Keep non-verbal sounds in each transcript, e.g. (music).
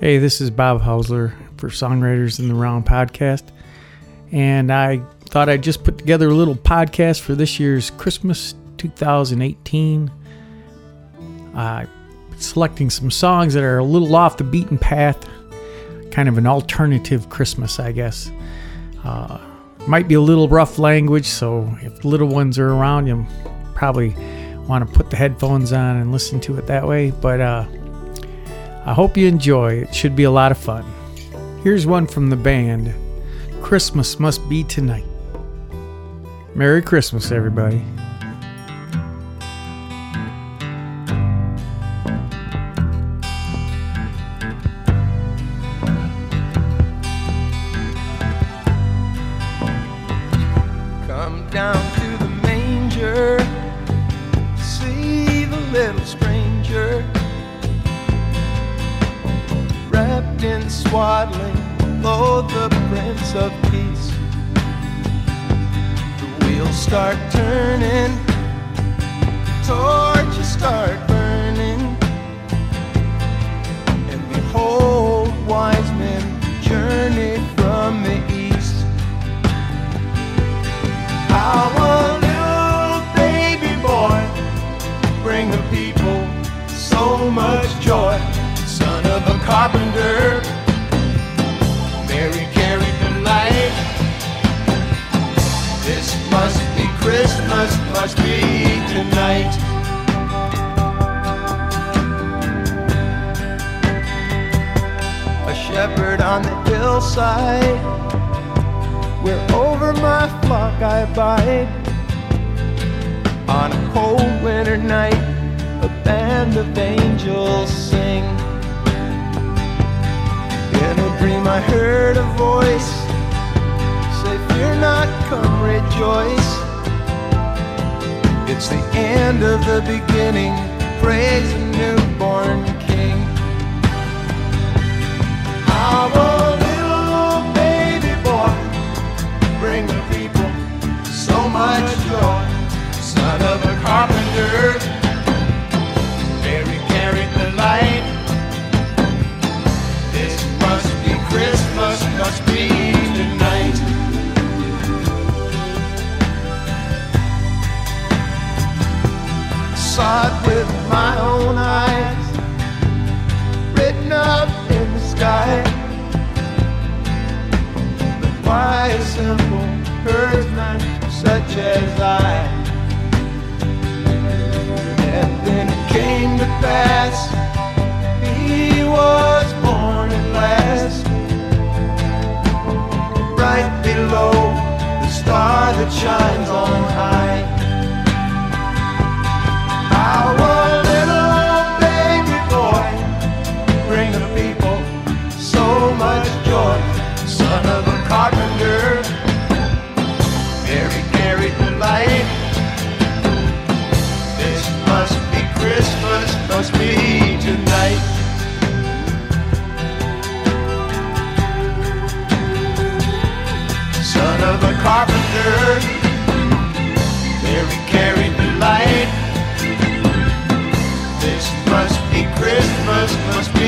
Hey, this is Bob Hausler for Songwriters in the Round podcast. And I thought I'd just put together a little podcast for this year's Christmas 2018. Uh, selecting some songs that are a little off the beaten path, kind of an alternative Christmas, I guess. Uh, might be a little rough language, so if little ones are around, you probably want to put the headphones on and listen to it that way. But uh, I hope you enjoy. It should be a lot of fun. Here's one from the band Christmas Must Be Tonight. Merry Christmas, everybody. Come down to the manger, see the little wrapped in swaddling, lo, the Prince of Peace. The wheels start turning, torches start burning, and behold, wise men journey from the east. How Mary carried the light. This must be Christmas, must be tonight. A shepherd on the hillside where over my flock I abide. On a cold winter night, a band of angels sing. Dream, I heard a voice say, Fear not, come rejoice. It's the end of the beginning. Praise the newborn King. How a little baby boy bring the people so much joy. Son of a carpenter, must be tonight. Saw it with my own eyes, written up in the sky But why a simple herdsman such as I. And then it came to pass, he was below the star that shines on high. A little baby boy bring the people so much joy, son of a carpenter. Mary carried the light. This must be Christmas, must be of a carpenter. Mary carried the light. This must be Christmas, must be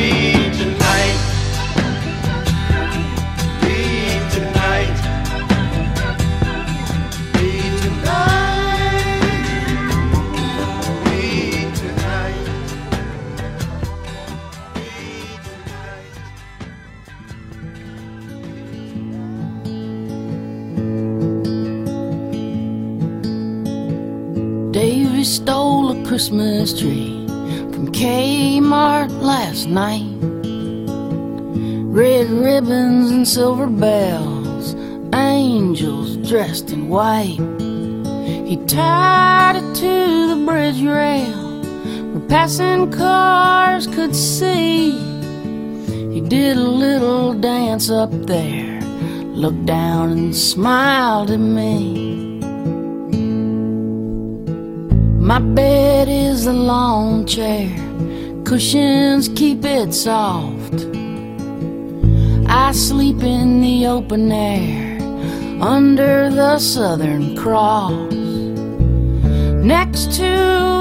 Christmas tree from Kmart last night. Red ribbons and silver bells, angels dressed in white. He tied it to the bridge rail where passing cars could see. He did a little dance up there, looked down and smiled at me. My bed is a lawn chair, cushions keep it soft. I sleep in the open air under the Southern Cross. Next to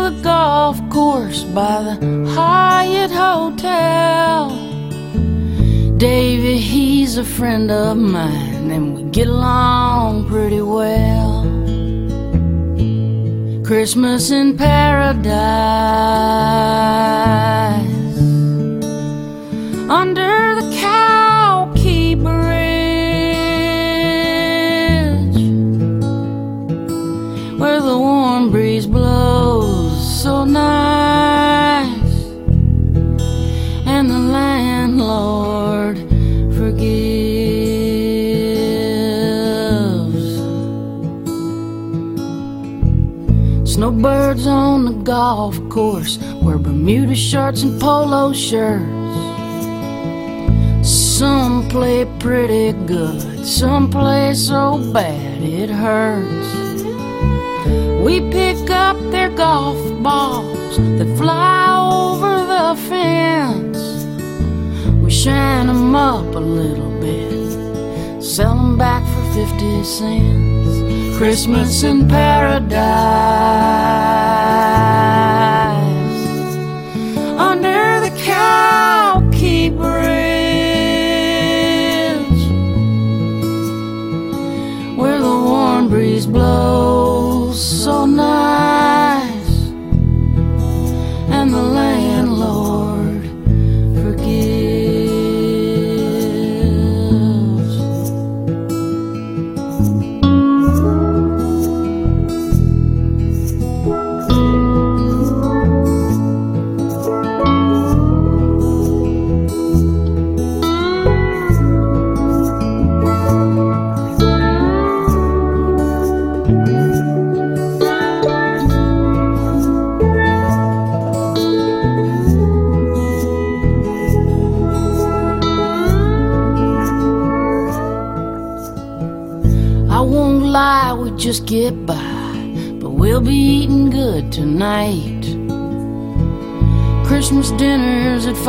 the golf course by the Hyatt Hotel. Davy, he's a friend of mine, and we get along pretty well. Christmas in paradise. Under golf course wear Bermuda shorts and polo shirts. Some play pretty good, some play so bad it hurts. We pick up their golf balls that fly over the fence. We shine 'em up a little bit, sell 'em back for 50 cents. Christmas in paradise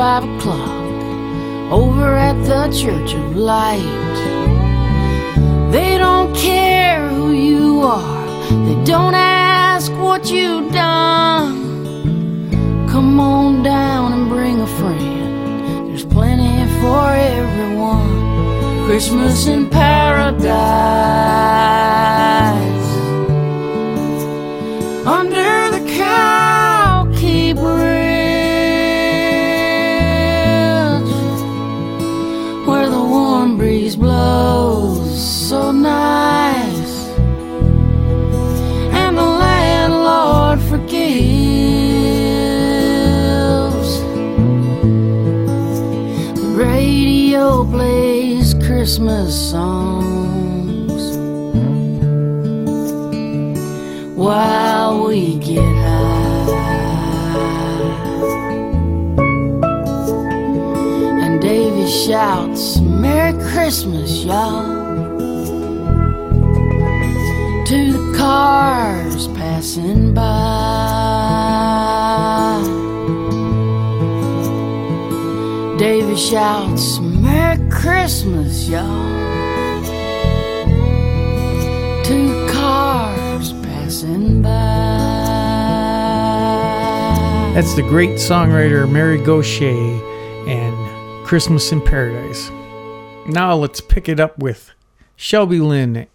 five o'clock over at the Church of Light. They don't care who you are, they don't ask what you've done. Come on down and bring a friend, there's plenty for everyone. Christmas in paradise under the Cowkey Christmas songs while we get high. And Davy shouts, Merry Christmas, y'all, to the cars passing by. Davy shouts, Christmas, y'all. The cars passing by. That's the great songwriter Mary Gauthier and Christmas in Paradise. Now let's pick it up with Shelby Lynne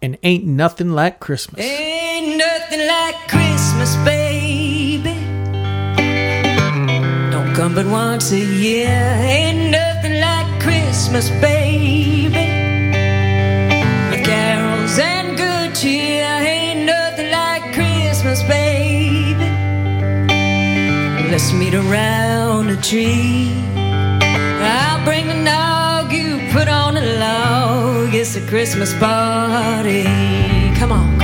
and Ain't Nothing Like Christmas. Ain't nothing like Christmas, baby. Don't come but once a year. Ain't nothing Christmas, baby. With carols and good cheer. Ain't nothing like Christmas, baby. Let's meet around a tree. I'll bring the nog, you put on a log. It's a Christmas party. Come on,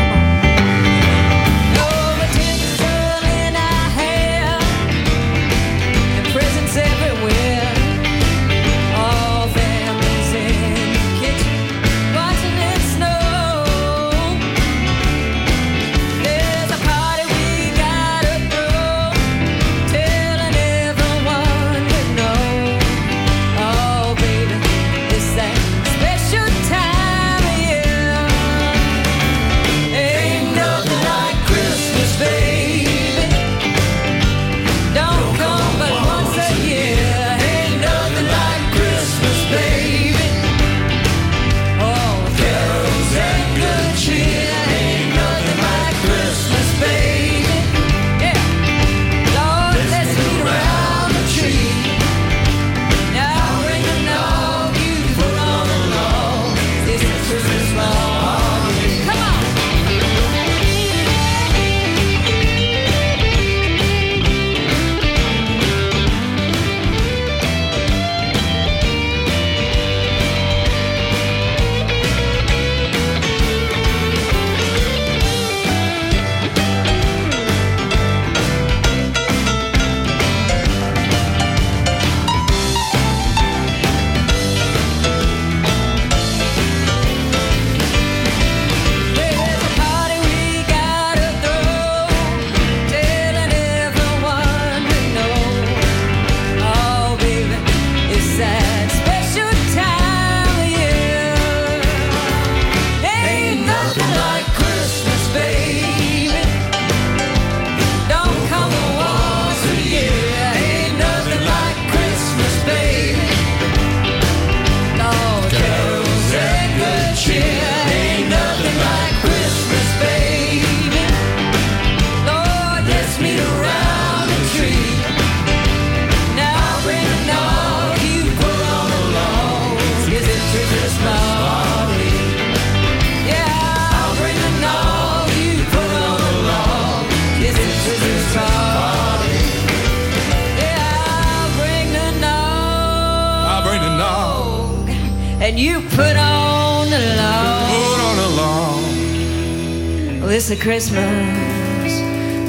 a Christmas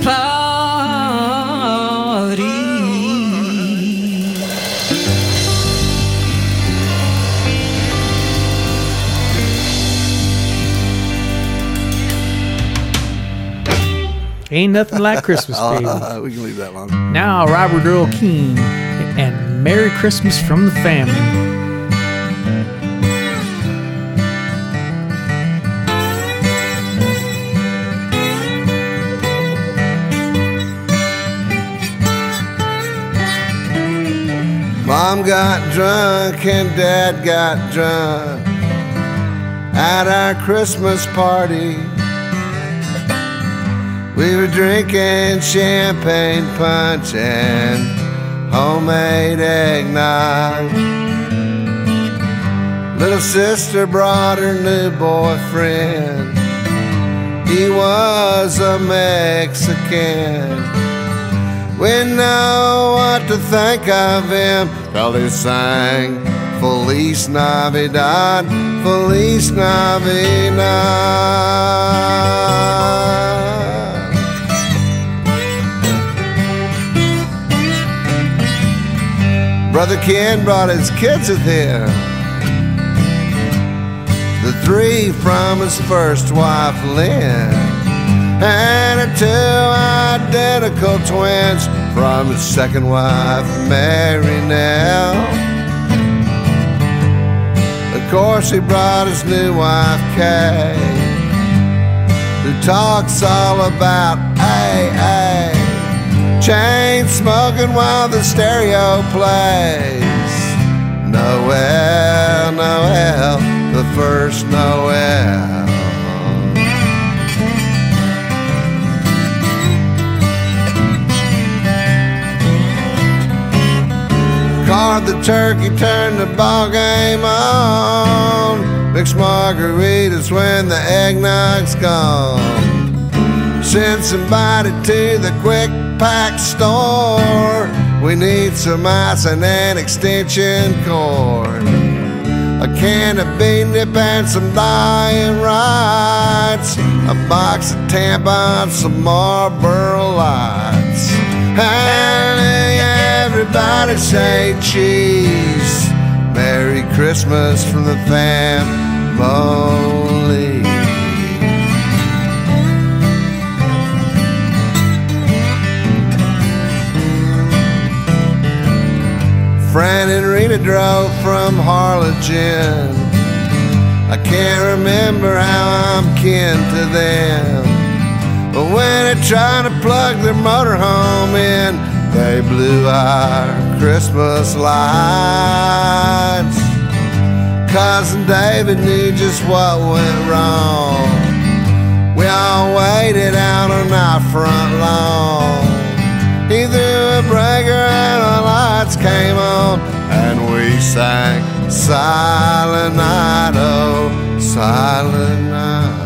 party. Ain't nothing like Christmas, (laughs) baby. Uh, we can leave that alone. Now, Robert Earl Keen and Merry Christmas from the Family. Mom got drunk and Dad got drunk at our Christmas party. We were drinking champagne punch and homemade eggnog. Little sister brought her new boyfriend. He was a Mexican. We know to think of him. Till he sang Feliz Navidad, Feliz Navidad. Brother Ken brought his kids with him. The three from his first wife, Lynn and her two identical twins from his second wife, Mary Nell. Of course, he brought his new wife, Kay, who talks all about AA, chain smoking while the stereo plays. Noel, Noel, the first Noel. Card the turkey, turn the ball game on. Mix margaritas when the eggnog's gone. Send somebody to the Quick Pak store. We need some ice and an extension cord. A can of bean dip and some Diet Rites. A box of tampons, some Marlboro lights. Hallelujah, everybody say cheese. Merry Christmas from the family. Fran and Rita drove from Harlingen. I can't remember how I'm kin to them. But when they tried to plug their motorhome in, they blew our Christmas lights. Cousin David knew just what went wrong. We all waited out on our front lawn. He threw a breaker and the lights came on, and we sang Silent Night, oh, Silent Night.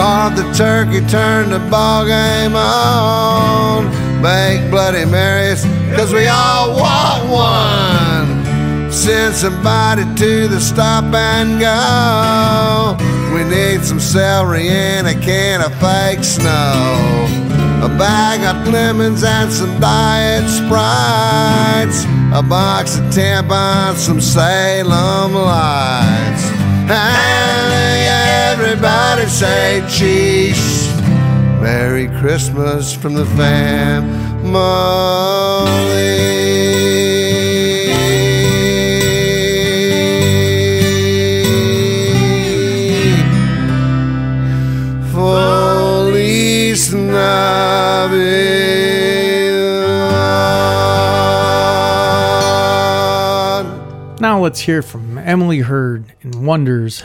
Night. The turkey, turned the ball game on. Make Bloody Marys, cause we all want one. Send somebody to the stop and go. We need some celery and a can of fake snow. A bag of lemons and some diet sprites. A box of tampons, some Salem lights. Everybody say cheese. Merry Christmas from the family. Now let's hear from Emily Hurd in Wonders.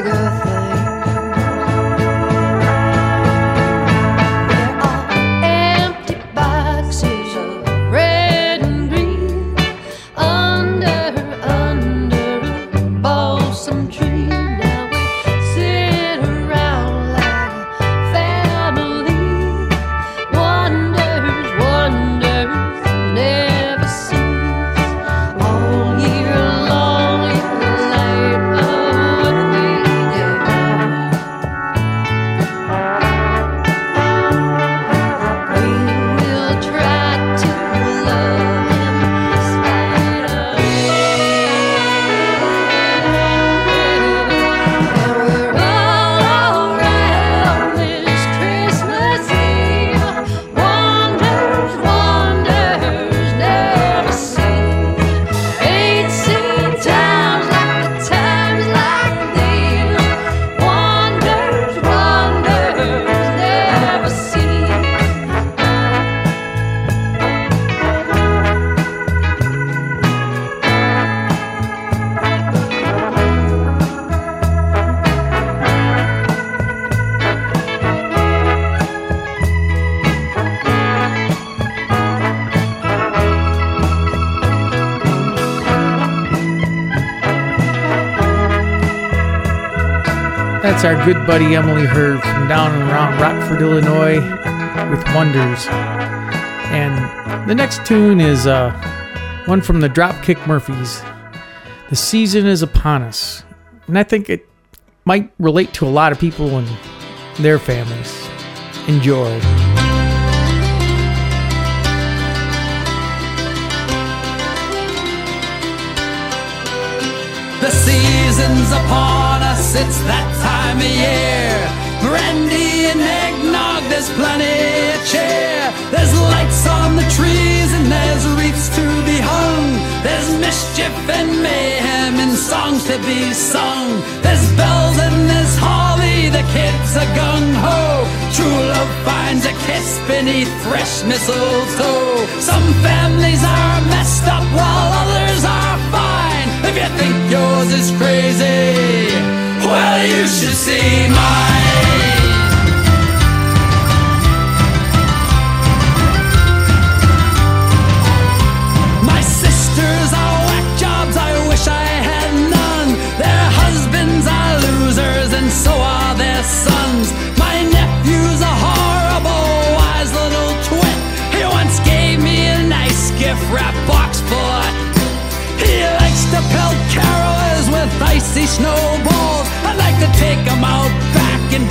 Know That's our good buddy Emily Hurd from down around Rockford, Illinois, with Wonders. And the next tune is uh, one from the Dropkick Murphys. The season is upon us. And I think it might relate to a lot of people and their families. Enjoy. The season's upon us, it's that time of year. Brandy and eggnog, there's plenty of cheer. There's lights on the trees and there's wreaths to be hung. There's mischief and mayhem and songs to be sung. There's bells and there's holly, the kids are gung ho. True love finds a kiss beneath fresh mistletoe. Some families are messed up while others are fine. If you think yours is crazy, well, you should see mine. My sisters are whack jobs, I wish I had none. Their husbands are losers, and so are their sons. My nephew's a horrible, wise little twit. He once gave me a nice gift wrap box of he likes to pelt carolers with icy snowballs.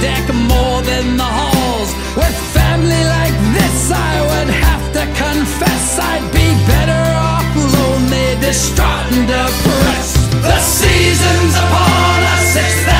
Deck more than the halls. With family like this, I would have to confess I'd be better off lonely, distraught, and depressed. The season's upon us,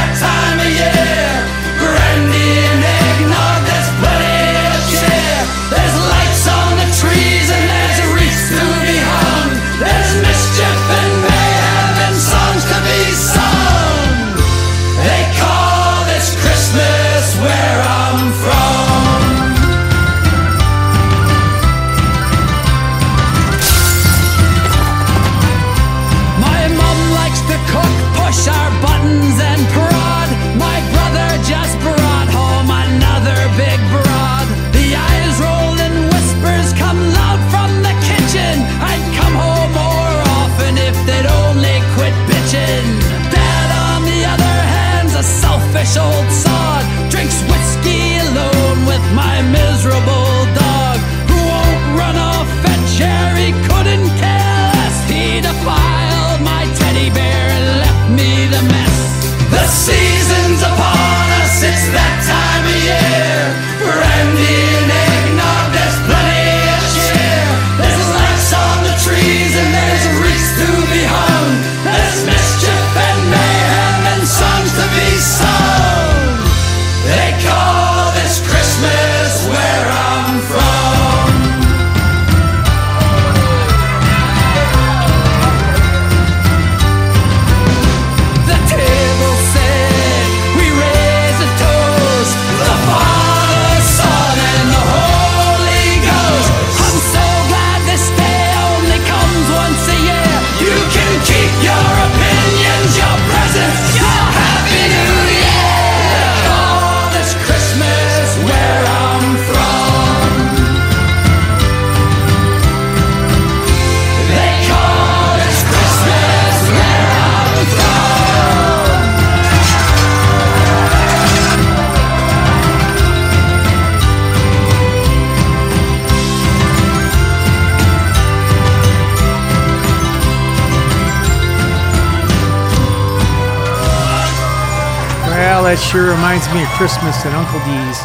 that sure reminds me of Christmas and Uncle D's.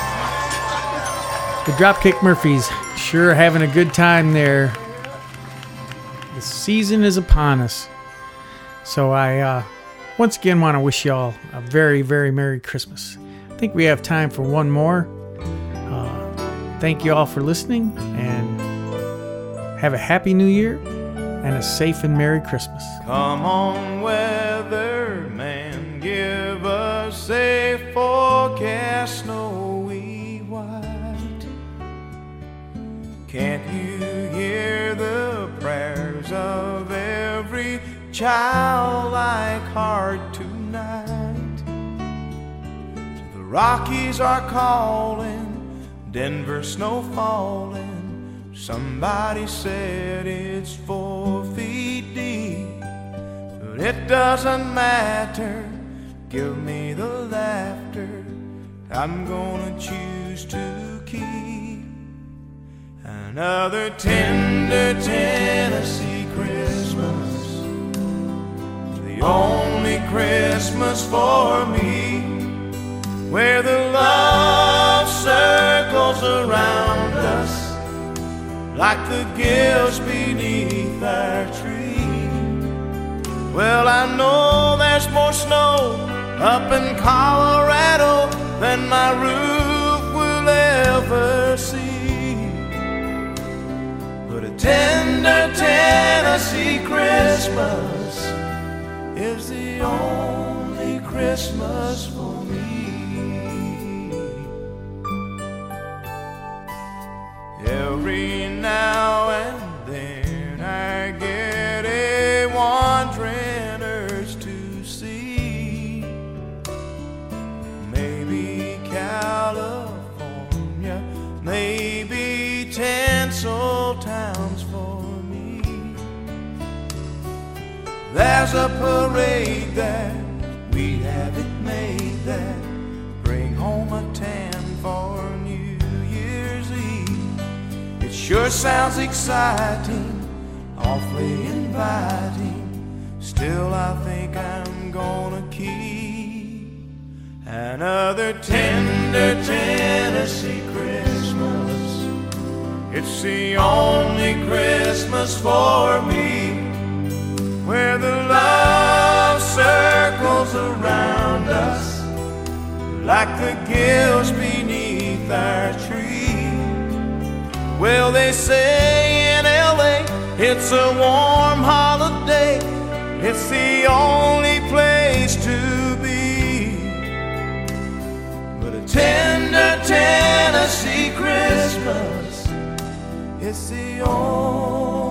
The Dropkick Murphys sure having a good time there. The season is upon us. So I uh, once again want to wish y'all a very, very Merry Christmas. I think we have time for one more. Uh, thank you all for listening and have a happy new year and a safe and Merry Christmas. Come on, weatherman, childlike heart tonight? The Rockies are calling, Denver snow falling. Somebody said it's four feet deep, but it doesn't matter. Give me the laughter. I'm gonna choose to keep another tender Tennessee Christmas. Only Christmas for me, where the love circles around us like the gifts beneath our tree. Well, I know there's more snow up in Colorado than my roof will ever see. But a tender Tennessee Christmas is the only Christmas for me. Every now There's a parade that we have it made that bring home a tan for New Year's Eve. It sure sounds exciting, awfully inviting. Still, I think I'm gonna keep another tender Tennessee Christmas. It's the only Christmas for me where the love circles around us like the gills beneath our tree. Well, they say in LA it's a warm holiday, it's the only place to be. But a tender Tennessee Christmas, it's the only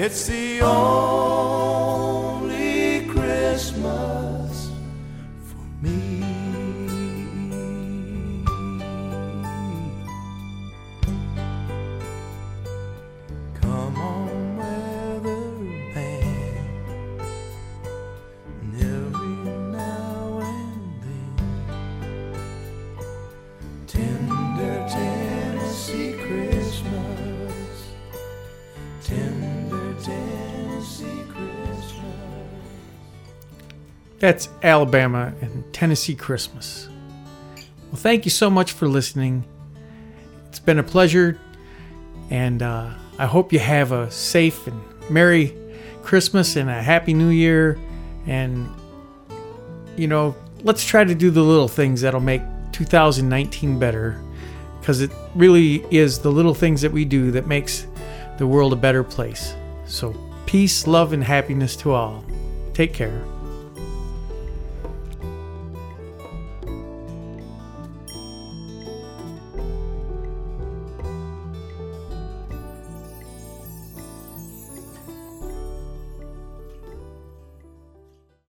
It's the only That's Alabama and Tennessee Christmas. Well, thank you so much for listening. It's been a pleasure, and uh, I hope you have a safe and Merry Christmas and a Happy New Year. And, you know, let's try to do the little things that'll make 2019 better because it really is the little things that we do that makes the world a better place. So, peace, love, and happiness to all. Take care.